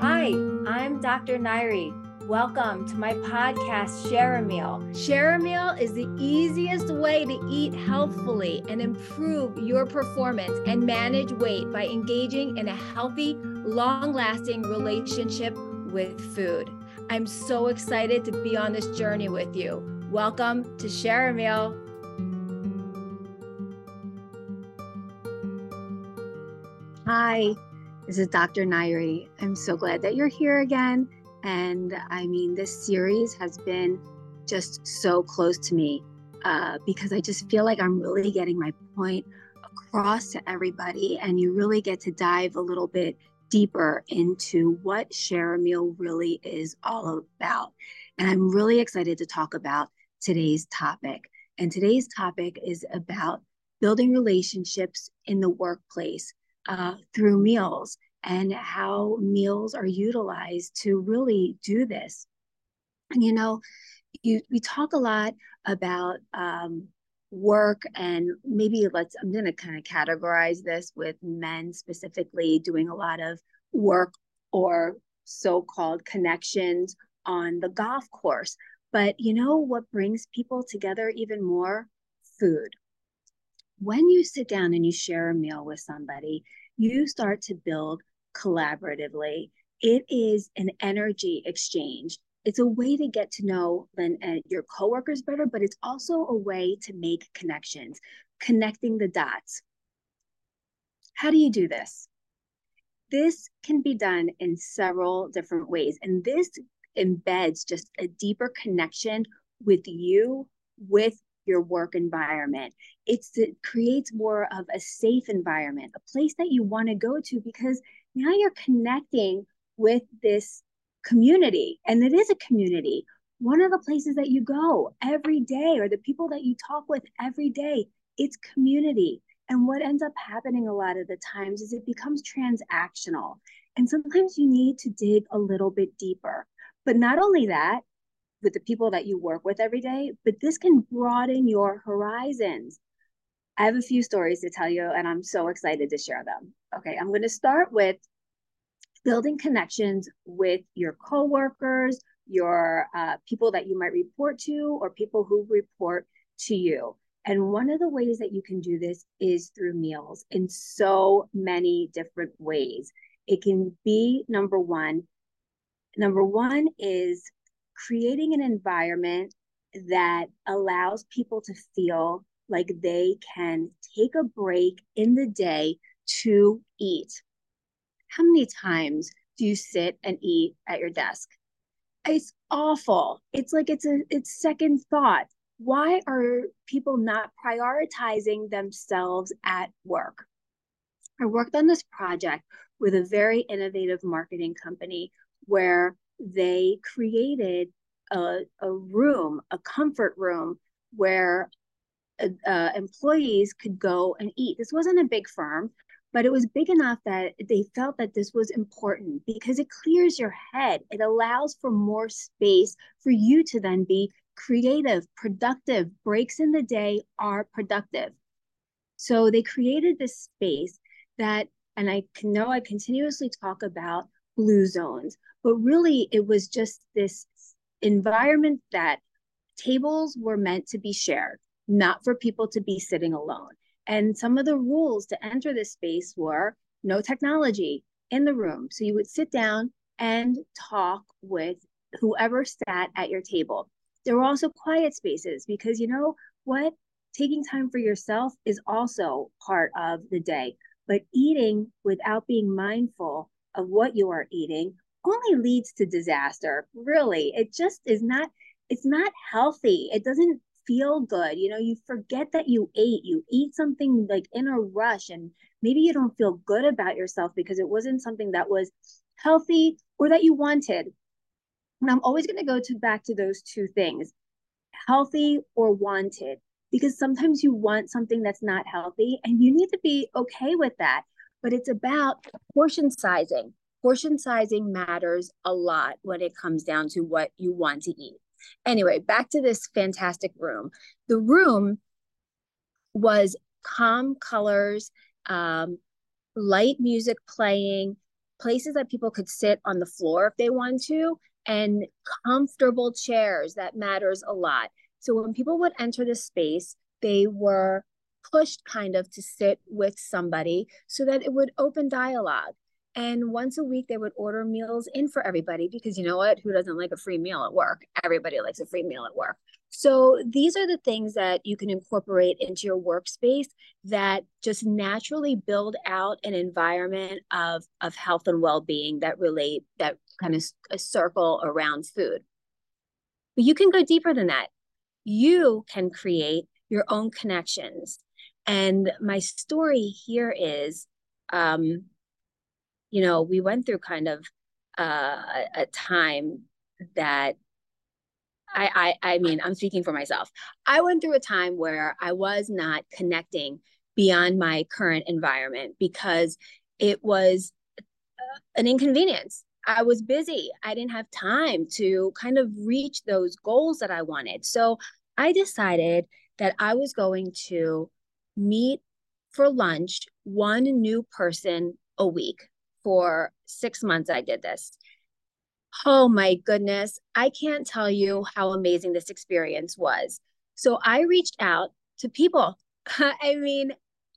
Hi, I'm Dr. Nairi. Welcome to my podcast, Share a Meal. Share a Meal is the easiest way to eat healthfully and improve your performance and manage weight by engaging in a healthy, long lasting relationship with food. I'm so excited to be on this journey with you. Welcome to Share a Meal. Hi, this is Dr. Nairi. I'm so glad that you're here again. And I mean, this series has been just so close to me uh, because I just feel like I'm really getting my point across to everybody. And you really get to dive a little bit deeper into what Share a Meal really is all about. And I'm really excited to talk about today's topic. And today's topic is about building relationships in the workplace uh, through meals and how meals are utilized to really do this. And you know, you we talk a lot about um, work and maybe let's i'm going to kind of categorize this with men specifically doing a lot of work or so-called connections on the golf course. But you know what brings people together even more? Food. When you sit down and you share a meal with somebody you start to build collaboratively. It is an energy exchange. It's a way to get to know uh, your coworkers better, but it's also a way to make connections, connecting the dots. How do you do this? This can be done in several different ways, and this embeds just a deeper connection with you, with your work environment. It's, it creates more of a safe environment, a place that you want to go to because now you're connecting with this community. And it is a community. One of the places that you go every day or the people that you talk with every day, it's community. And what ends up happening a lot of the times is it becomes transactional. And sometimes you need to dig a little bit deeper. But not only that, with the people that you work with every day, but this can broaden your horizons. I have a few stories to tell you, and I'm so excited to share them. Okay, I'm going to start with building connections with your coworkers, your uh, people that you might report to, or people who report to you. And one of the ways that you can do this is through meals in so many different ways. It can be number one. Number one is creating an environment that allows people to feel like they can take a break in the day to eat. How many times do you sit and eat at your desk? It's awful. It's like it's a it's second thought. Why are people not prioritizing themselves at work? I worked on this project with a very innovative marketing company where they created a, a room, a comfort room where uh, uh, employees could go and eat. This wasn't a big firm, but it was big enough that they felt that this was important because it clears your head. It allows for more space for you to then be creative, productive. Breaks in the day are productive. So they created this space that, and I know I continuously talk about blue zones, but really it was just this environment that tables were meant to be shared, not for people to be sitting alone. And some of the rules to enter this space were no technology in the room. So you would sit down and talk with whoever sat at your table. There were also quiet spaces because you know what? Taking time for yourself is also part of the day. But eating without being mindful of what you are eating only leads to disaster. Really, it just is not. It's not healthy. It doesn't feel good. You know, you forget that you ate. You eat something like in a rush, and maybe you don't feel good about yourself because it wasn't something that was healthy or that you wanted. And I'm always going to go to back to those two things healthy or wanted because sometimes you want something that's not healthy and you need to be okay with that but it's about portion sizing portion sizing matters a lot when it comes down to what you want to eat. Anyway, back to this fantastic room. The room was calm colors, um, light music playing, places that people could sit on the floor if they want to, and comfortable chairs. That matters a lot. So when people would enter the space, they were pushed kind of to sit with somebody so that it would open dialogue. And once a week, they would order meals in for everybody because you know what? Who doesn't like a free meal at work? Everybody likes a free meal at work. So these are the things that you can incorporate into your workspace that just naturally build out an environment of, of health and well-being that relate, that kind of a circle around food. But you can go deeper than that. You can create your own connections. And my story here is um, you know, we went through kind of uh, a, time that I, I I mean, I'm speaking for myself. I went through a time where I was not connecting beyond my current environment because it was uh, an inconvenience. I was busy. I didn't have time to kind of reach those goals that I wanted. So I decided that I was going to meet for lunch one new person a week for six months I did this. Oh my goodness. I can't tell you how amazing this experience was. So I reached out to people. I mean,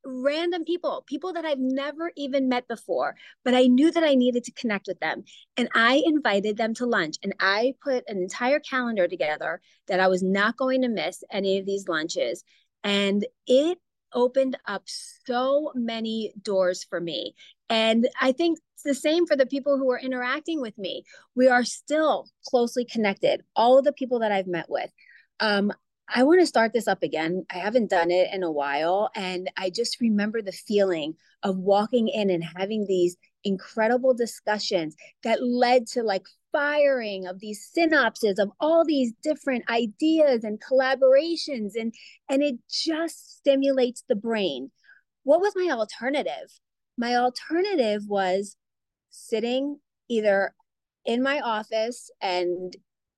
random people, people that I've never even met before, but I knew that I needed to connect with them. And I invited them to lunch and I put an entire calendar together that I was not going to miss any of these lunches. And it opened up so many doors for me. And I think it's the same for the people who are interacting with me. We are still closely connected, all of the people that I've met with. Um, I want to start this up again. I haven't done it in a while. And I just remember the feeling of walking in and having these incredible discussions that led to like firing of these synapses of all these different ideas and collaborations and and it just stimulates the brain. What was my alternative? My alternative was sitting either in my office and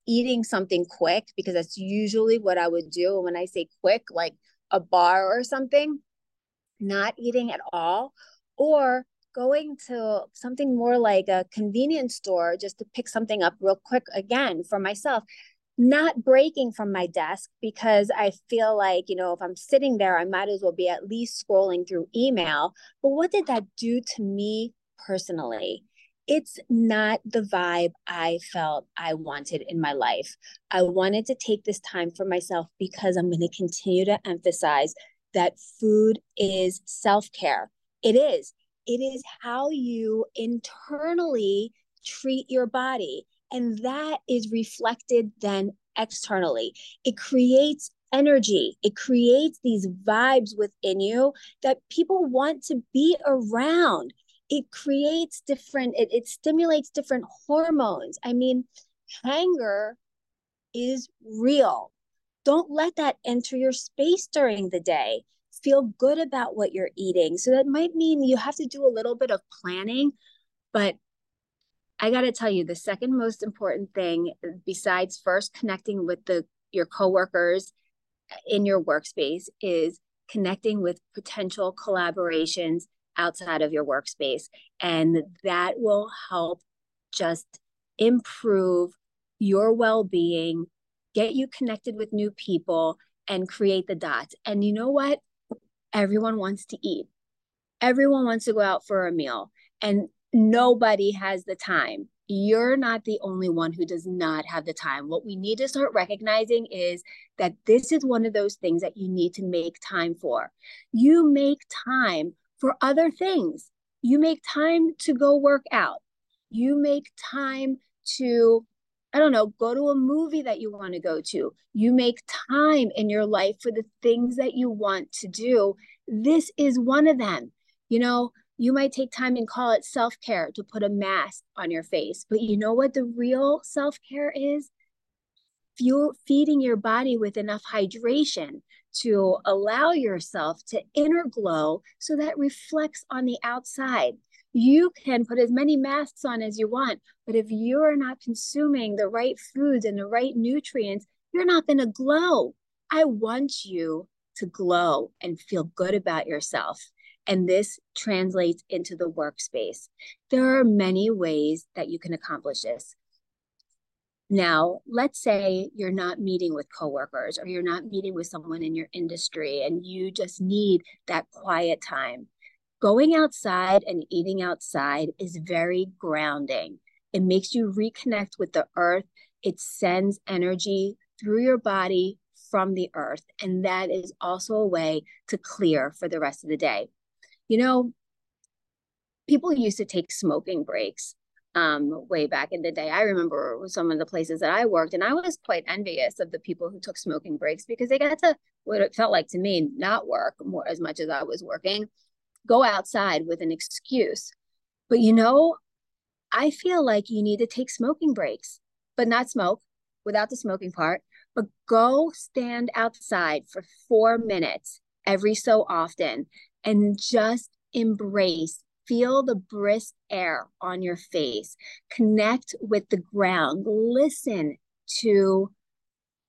eating something quick because that's usually what I would do when I say quick like a bar or something not eating at all or going to something more like a convenience store just to pick something up real quick again for myself not breaking from my desk because I feel like, you know, if I'm sitting there, I might as well be at least scrolling through email. But what did that do to me personally? It's not the vibe I felt I wanted in my life. I wanted to take this time for myself because I'm going to continue to emphasize that food is self care. It is. It is how you internally treat your body and that is reflected then externally. It creates energy, it creates these vibes within you that people want to be around. It creates different, it, it stimulates different hormones. I mean, anger is real. Don't let that enter your space during the day. Feel good about what you're eating. So that might mean you have to do a little bit of planning, but I got to tell you, the second most important thing, besides first connecting with the your coworkers uh, in your workspace, is connecting with potential collaborations outside of your workspace, and that will help just improve your well-being, get you connected with new people, and create the dots. And you know what? Everyone wants to eat. Everyone wants to go out for a meal. And nobody has the time. You're not the only one who does not have the time. What we need to start recognizing is that this is one of those things that you need to make time for. You make time for other things. You make time to go work out. You make time to, I don't know, go to a movie that you want to go to. You make time in your life for the things that you want to do. This is one of them. You know, you might take time and call it self care to put a mask on your face. But you know what the real self care is? Fuel, feeding your body with enough hydration to allow yourself to inner glow so that reflects on the outside. You can put as many masks on as you want, but if you're not consuming the right foods and the right nutrients, you're not going to glow. I want you to glow and feel good about yourself. And this translates into the workspace. There are many ways that you can accomplish this. Now, let's say you're not meeting with coworkers or you're not meeting with someone in your industry and you just need that quiet time. Going outside and eating outside is very grounding. It makes you reconnect with the earth. It sends energy through your body from the earth. And that is also a way to clear for the rest of the day. You know, people used to take smoking breaks um, way back in the day. I remember some of the places that I worked, and I was quite envious of the people who took smoking breaks because they got to what it felt like to me not work more as much as I was working, go outside with an excuse. But you know, I feel like you need to take smoking breaks, but not smoke without the smoking part, but go stand outside for four minutes every so often and just embrace Feel the brisk air on your face. Connect with the ground. Listen to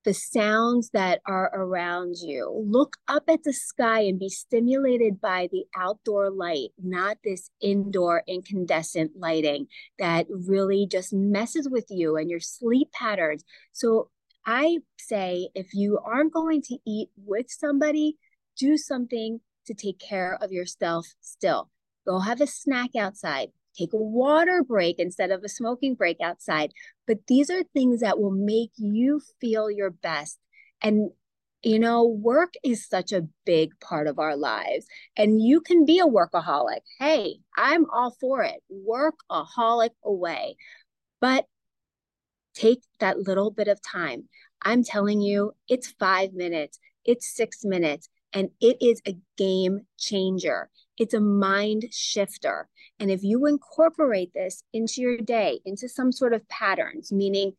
the sounds that are around you. Look up at the sky and be stimulated by the outdoor light, not this indoor incandescent lighting that really just messes with you and your sleep patterns. So, I say if you aren't going to eat with somebody, do something to take care of yourself still. Go have a snack outside. Take a water break instead of a smoking break outside. But these are things that will make you feel your best. And, you know, work is such a big part of our lives. And you can be a workaholic. Hey, I'm all for it. Workaholic away. But take that little bit of time. I'm telling you, it's five minutes, it's six minutes, and it is a game changer. It's a mind shifter. And if you incorporate this into your day, into some sort of patterns, meaning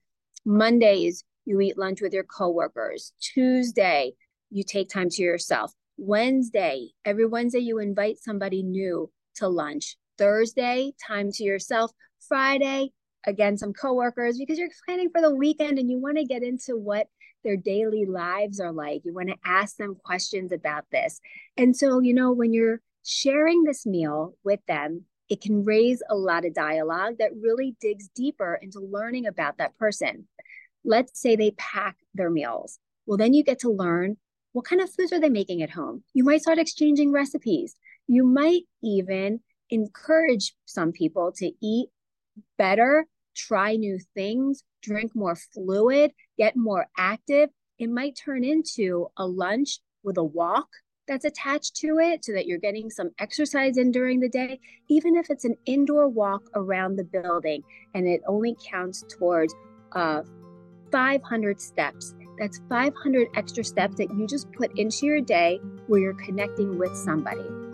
Mondays, you eat lunch with your coworkers, Tuesday, you take time to yourself, Wednesday, every Wednesday, you invite somebody new to lunch, Thursday, time to yourself, Friday, again, some coworkers, because you're planning for the weekend and you want to get into what their daily lives are like. You want to ask them questions about this. And so, you know, when you're sharing this meal with them, it can raise a lot of dialogue that really digs deeper into learning about that person. Let's say they pack their meals. Well, then you get to learn what kind of foods are they making at home. You might start exchanging recipes. You might even encourage some people to eat better, try new things, drink more fluid, get more active. It might turn into a lunch with a walk that's attached to it so that you're getting some exercise in during the day, even if it's an indoor walk around the building and it only counts towards uh, 500 steps. That's 500 extra steps that you just put into your day where you're connecting with somebody.